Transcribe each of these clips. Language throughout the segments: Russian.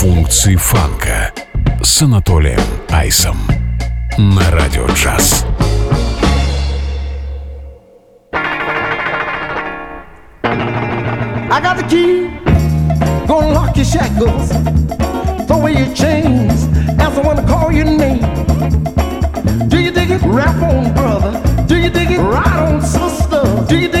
Функции фанка с Анатолием Айсом на Радио Джаз. I got the key, gonna lock your shackles, throw away your chains, as I wanna call your name. Do you dig it? Rap on, brother. Do you dig it? Right on, sister. Do you dig it? it?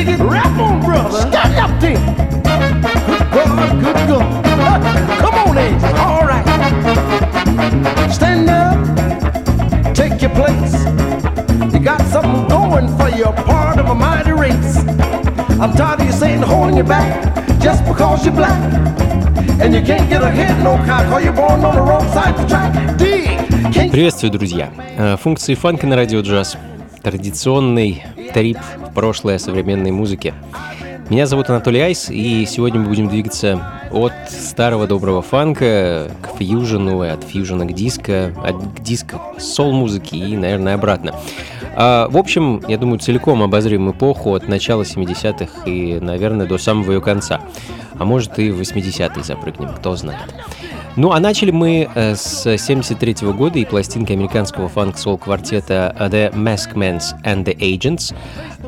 Приветствую, друзья! Э, Функции фанка на радио джаз. Традиционный трип прошлое современной музыки. Меня зовут Анатолий Айс, и сегодня мы будем двигаться от старого доброго фанка к фьюжену, и от фьюжена к диско, от диска сол-музыки и, наверное, обратно. А, в общем, я думаю, целиком обозрим эпоху от начала 70-х и, наверное, до самого ее конца. А может и в 80-е запрыгнем, кто знает. Ну, а начали мы э, с 73 года и пластинки американского фанк-сол-квартета The Maskmans and the Agents.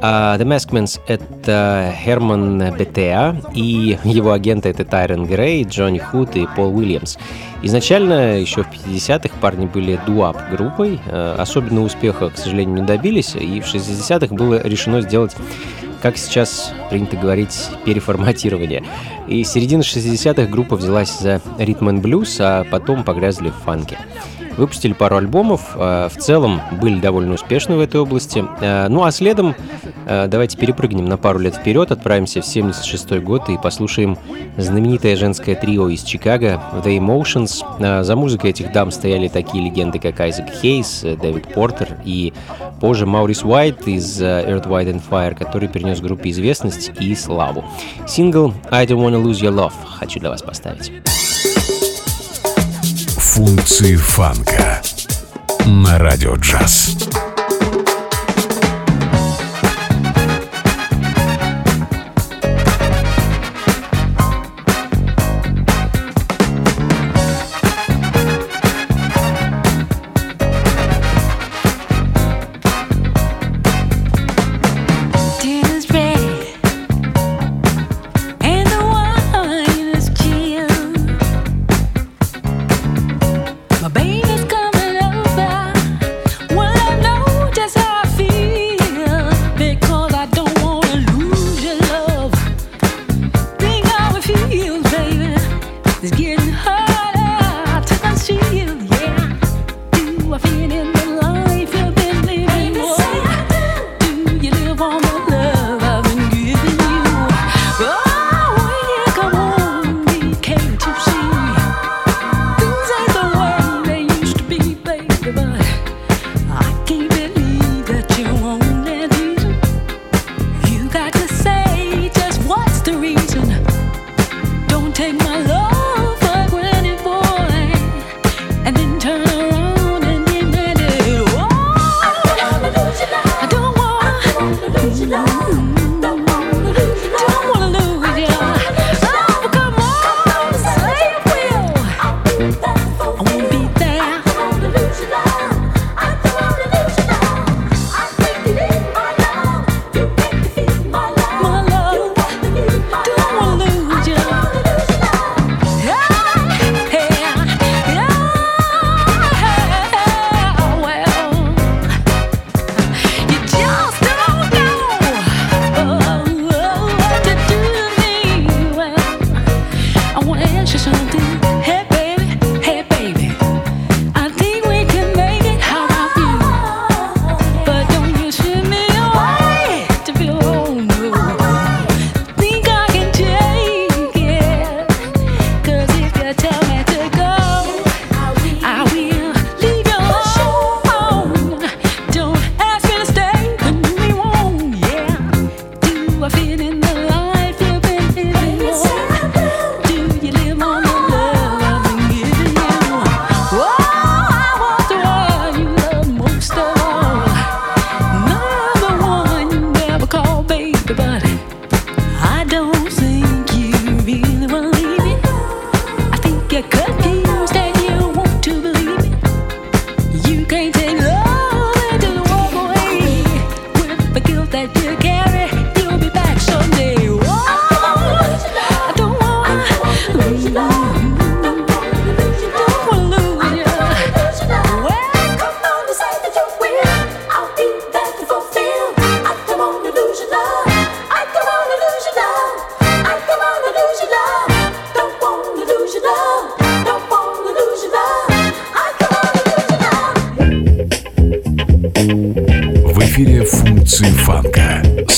А The Maskmans — это Херман Бетеа, и его агенты — это Тайрон Грей, Джонни Худ и Пол Уильямс. Изначально, еще в 50-х, парни были дуап группой, э, особенного успеха, к сожалению, не добились, и в 60-х было решено сделать как сейчас принято говорить, переформатирование. И с середины 60-х группа взялась за ритм and блюз, а потом погрязли в фанке. Выпустили пару альбомов, э, в целом были довольно успешны в этой области. Э, Ну а следом давайте перепрыгнем на пару лет вперед, отправимся в 76 год и послушаем знаменитое женское трио из Чикаго The Emotions. Э, За музыкой этих дам стояли такие легенды, как Айзек Хейс, э, Дэвид Портер и позже Маурис Уайт из э, Earth, White and Fire, который принес группе известность и славу. Сингл I Don't Wanna Lose Your Love хочу для вас поставить. Функции фанка на Радио Джаз.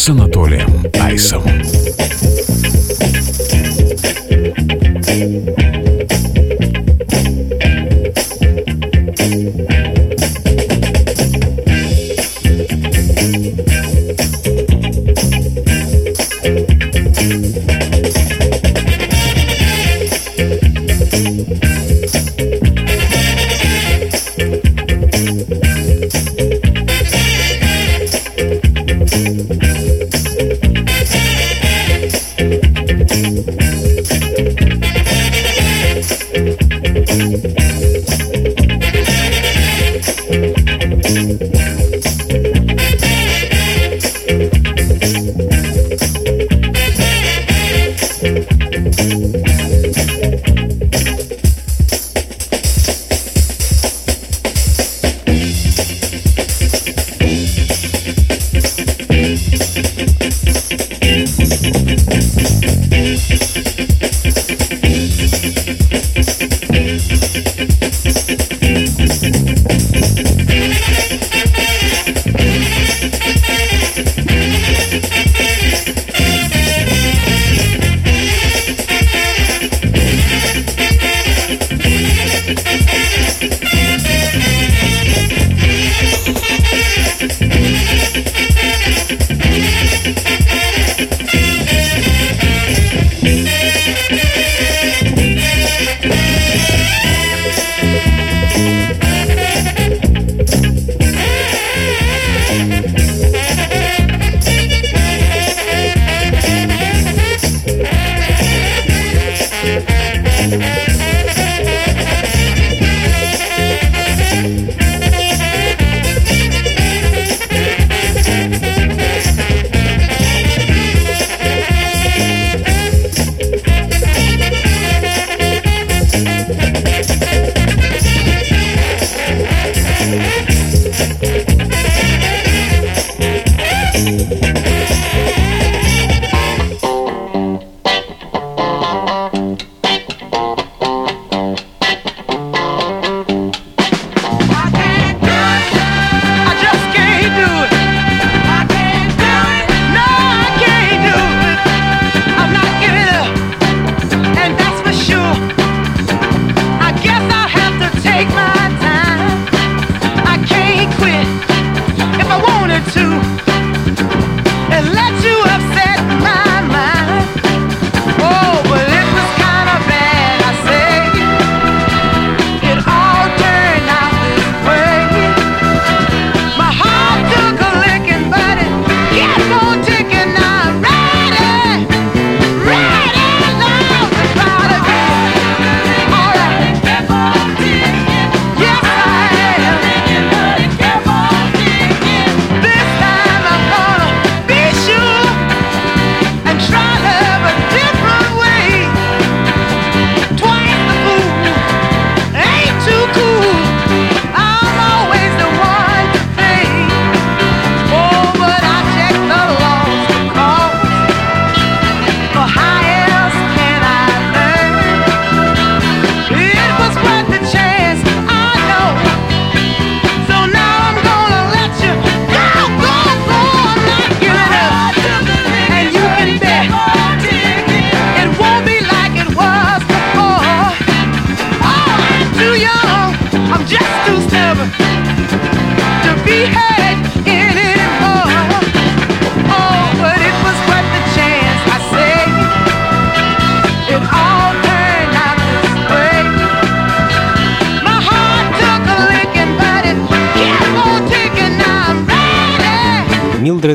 Санаторием Айсом.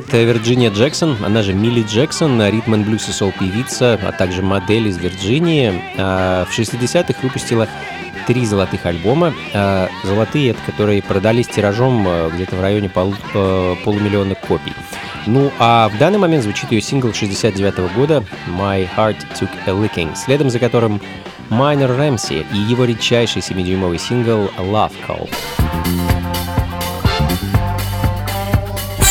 Милдред Вирджиния Джексон, она же Милли Джексон, ритм блюз и сол певица, а также модель из Вирджинии, а, в 60-х выпустила три золотых альбома. А, золотые, это которые продались тиражом а, где-то в районе пол, полумиллиона копий. Ну а в данный момент звучит ее сингл 69 -го года «My Heart Took a Licking», следом за которым Майнер Рэмси и его редчайший 7-дюймовый сингл «Love Call».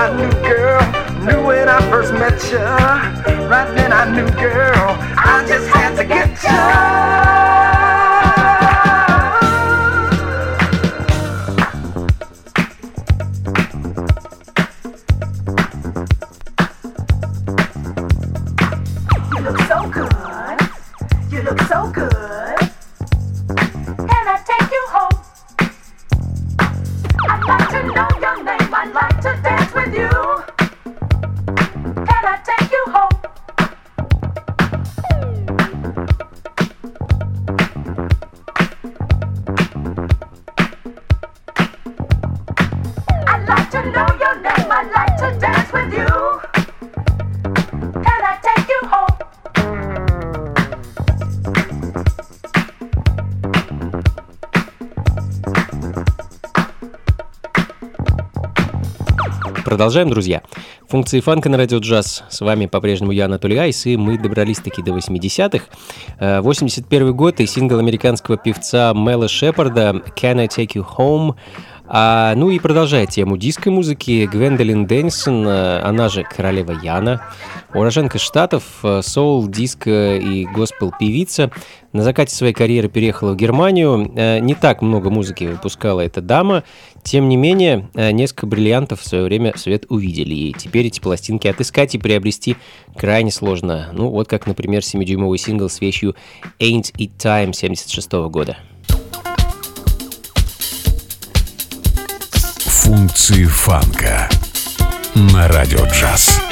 I knew, girl. Knew when I first met you. Right then I knew, girl. I just had to get you. Продолжаем, друзья. Функции фанка на радио джаз. С вами по-прежнему я, Анатолий Айс, и мы добрались таки до 80-х. 81 э, год и сингл американского певца Мела Шепарда «Can I Take You Home?» А, ну и продолжая тему диской музыки, Гвендолин Дэнсон, э, она же королева Яна, Уроженка Штатов, э, соул, диско и госпел-певица. На закате своей карьеры переехала в Германию. Э, не так много музыки выпускала эта дама. Тем не менее, э, несколько бриллиантов в свое время свет увидели. И теперь эти пластинки отыскать и приобрести крайне сложно. Ну вот как, например, 7-дюймовый сингл с вещью «Ain't It Time» 76 года. Функции фанка на радио джаз.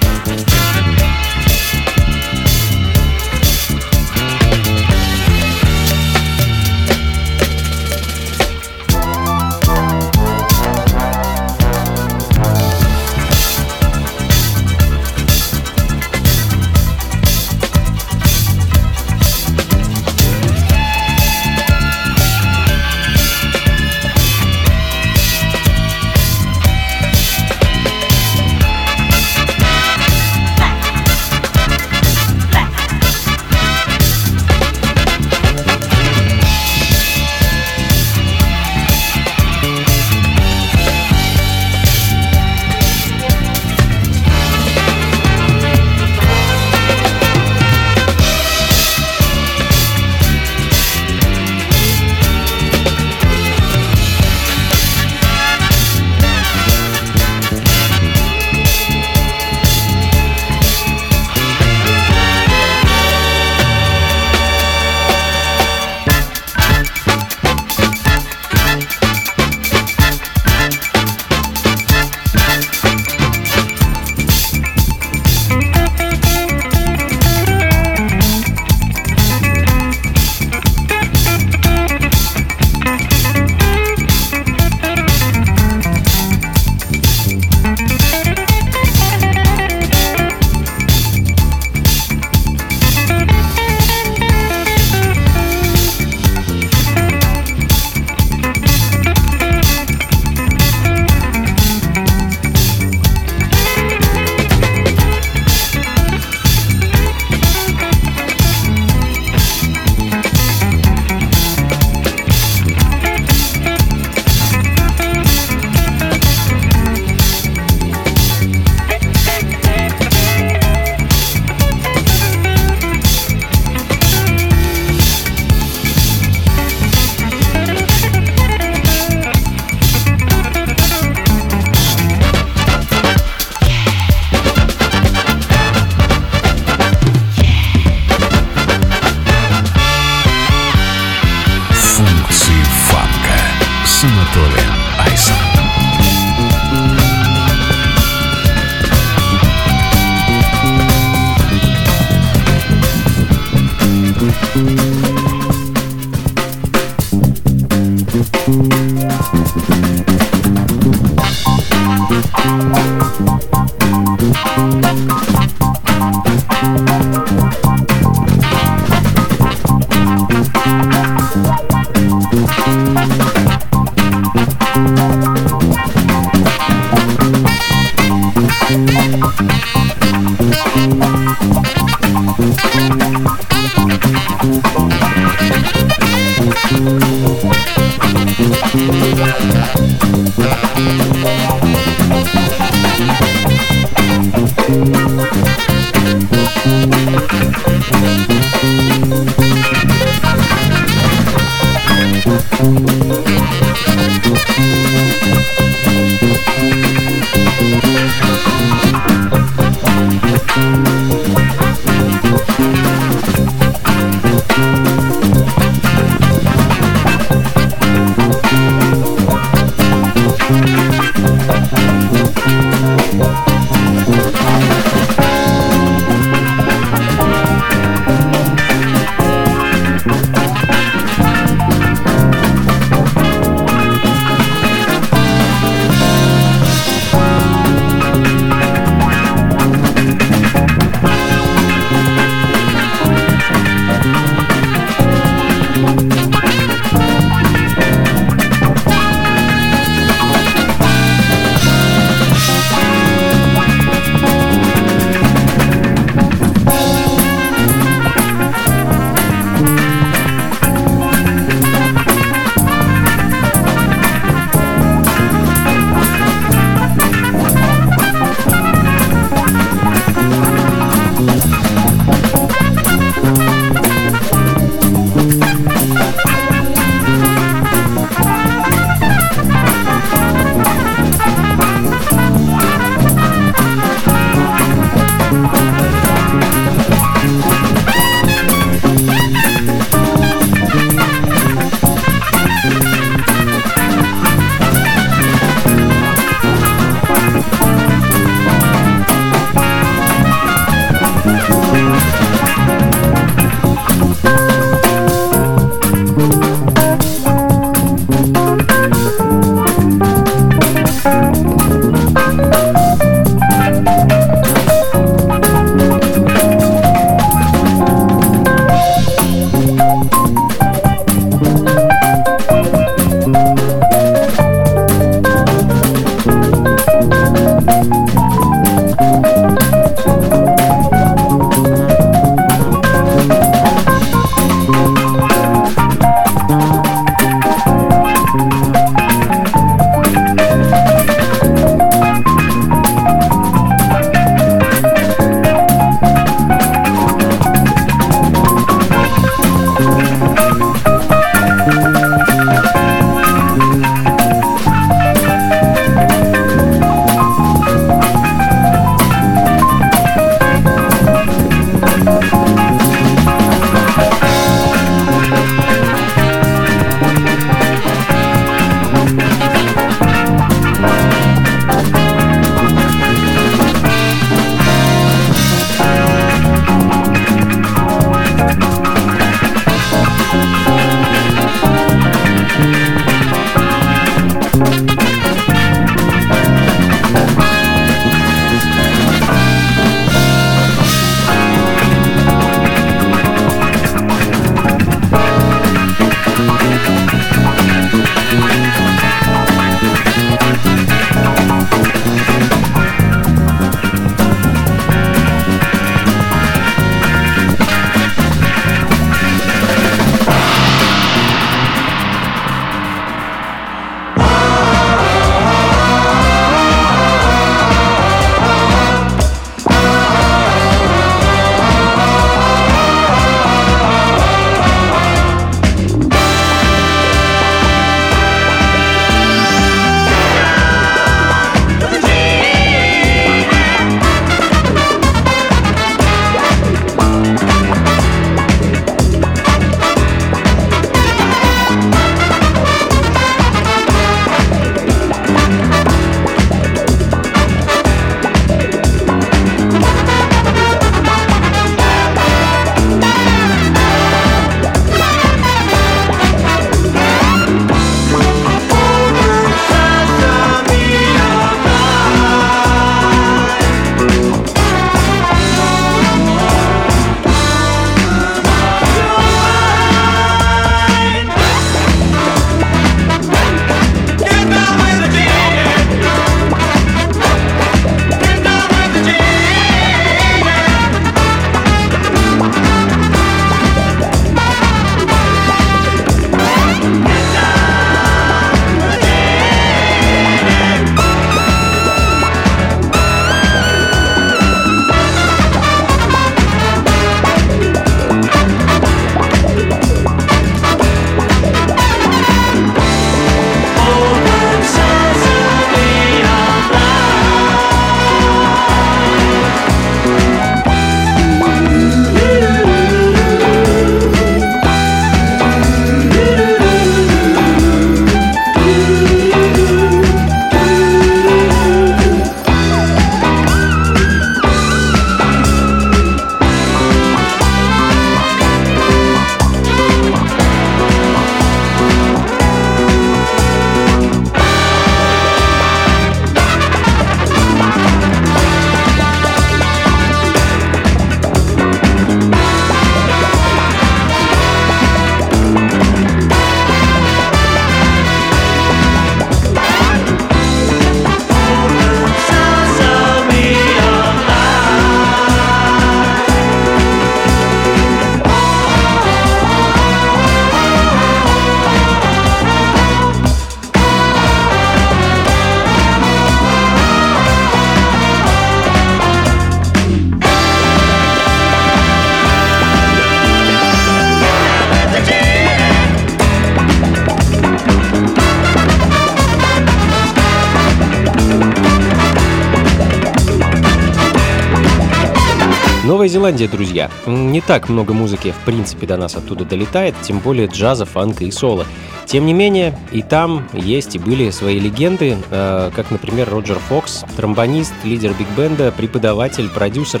Зеландия, друзья. Не так много музыки, в принципе, до нас оттуда долетает, тем более джаза, фанка и соло. Тем не менее, и там есть и были свои легенды, э, как, например, Роджер Фокс, тромбонист, лидер биг-бенда, преподаватель, продюсер.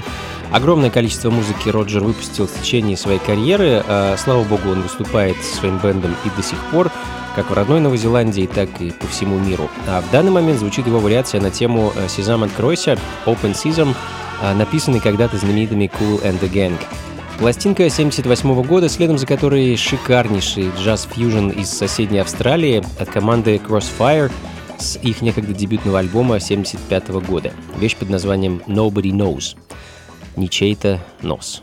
Огромное количество музыки Роджер выпустил в течение своей карьеры. Э, слава богу, он выступает со своим бендом и до сих пор как в родной Новой Зеландии, так и по всему миру. А в данный момент звучит его вариация на тему э, «Сезам откройся» Open Season, написанный когда-то знаменитыми Cool and the Gang. Пластинка 78 года, следом за которой шикарнейший джаз-фьюжн из соседней Австралии от команды Crossfire с их некогда дебютного альбома 75 года. Вещь под названием Nobody Knows. Ничей-то нос.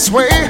This way.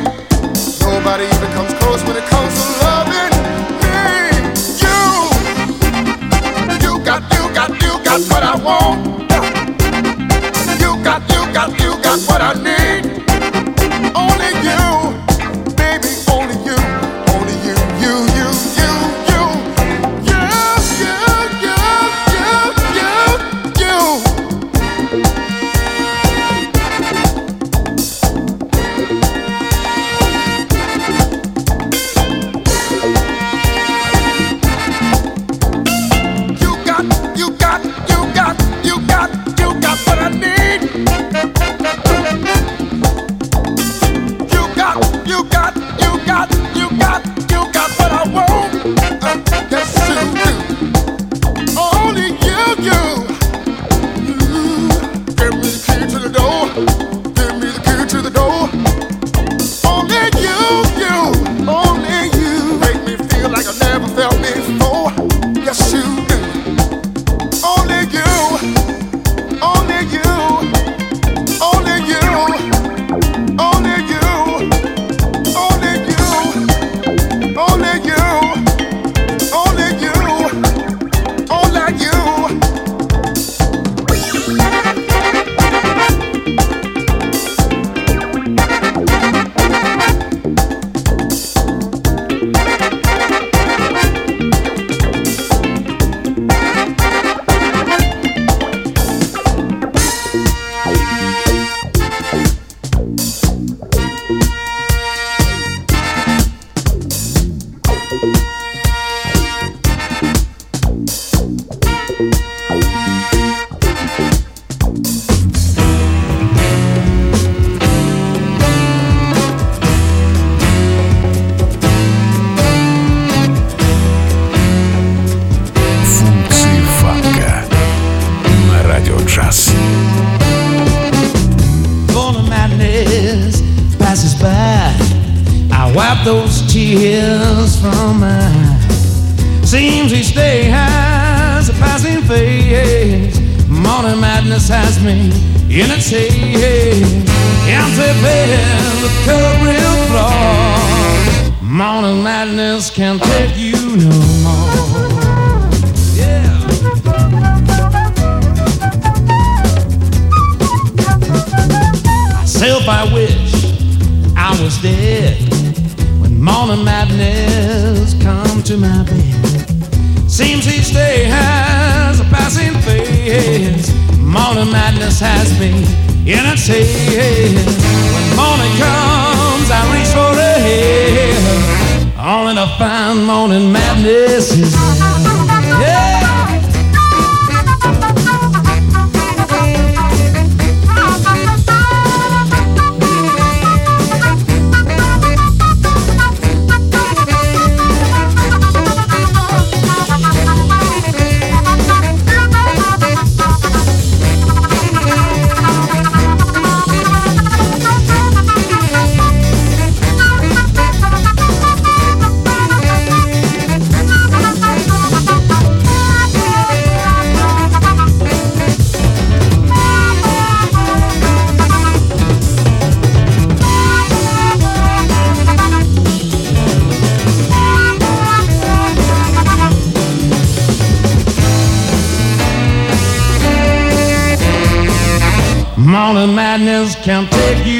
Madness can't take you,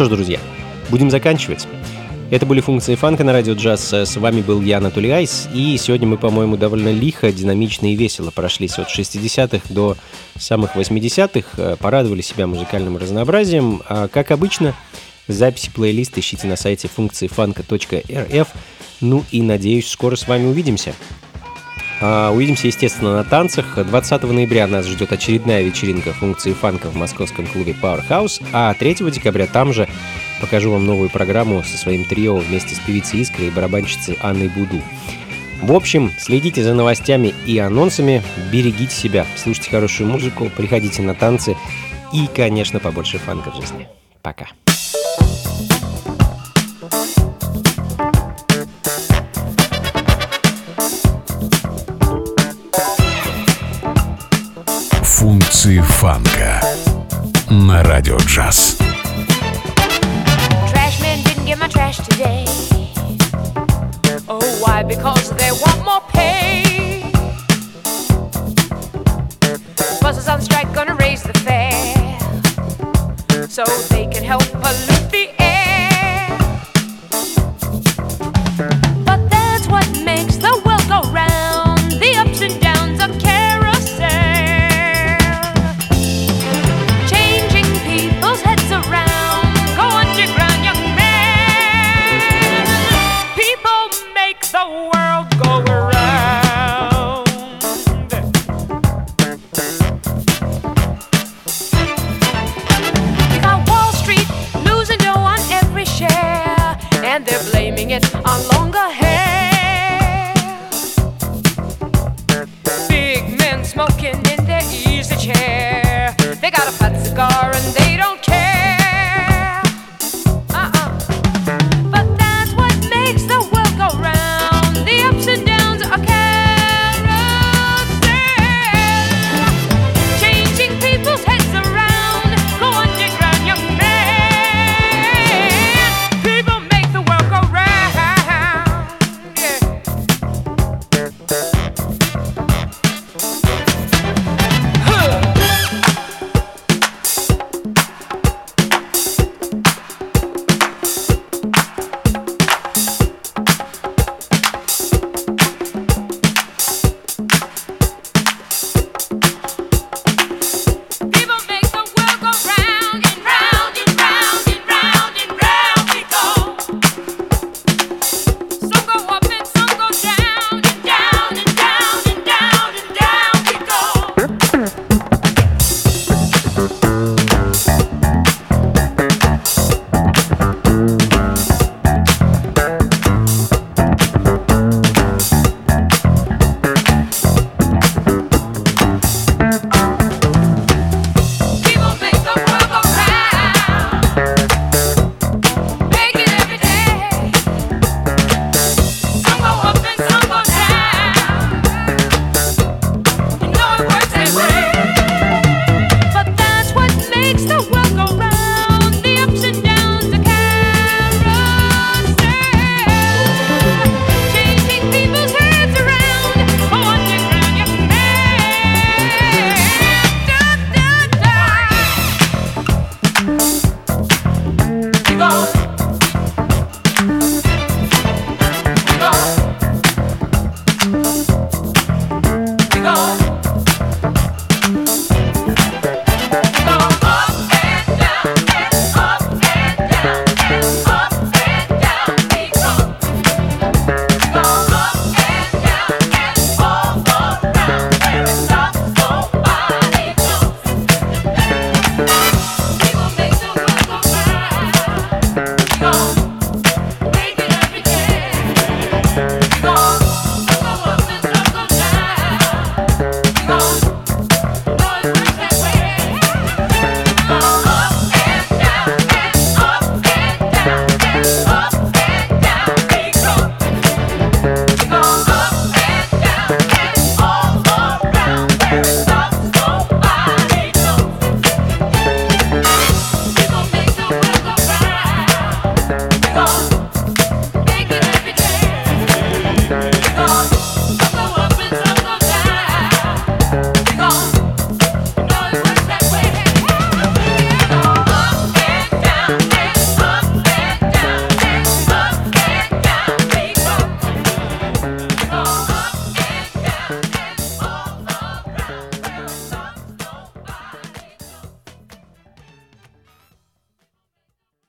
Что ж, друзья, будем заканчивать. Это были функции фанка на радио джаз. С вами был я, Анатолий Айс. И сегодня мы, по-моему, довольно лихо, динамично и весело прошлись от 60-х до самых 80-х. Порадовали себя музыкальным разнообразием. А, как обычно, записи плейлиста ищите на сайте функции фанка.рф. Ну и надеюсь, скоро с вами увидимся. А, Увидимся, естественно, на танцах. 20 ноября нас ждет очередная вечеринка функции фанка в московском клубе Powerhouse, а 3 декабря там же покажу вам новую программу со своим трио вместе с певицей Искрой и барабанщицей Анной Буду. В общем, следите за новостями и анонсами, берегите себя, слушайте хорошую музыку, приходите на танцы и, конечно, побольше фанка в жизни. Пока. Функции фанка на радио джаз. Trash men didn't get my trash today. Oh, why? Because they want more pay. Buses on strike gonna raise the fare so they can help pollute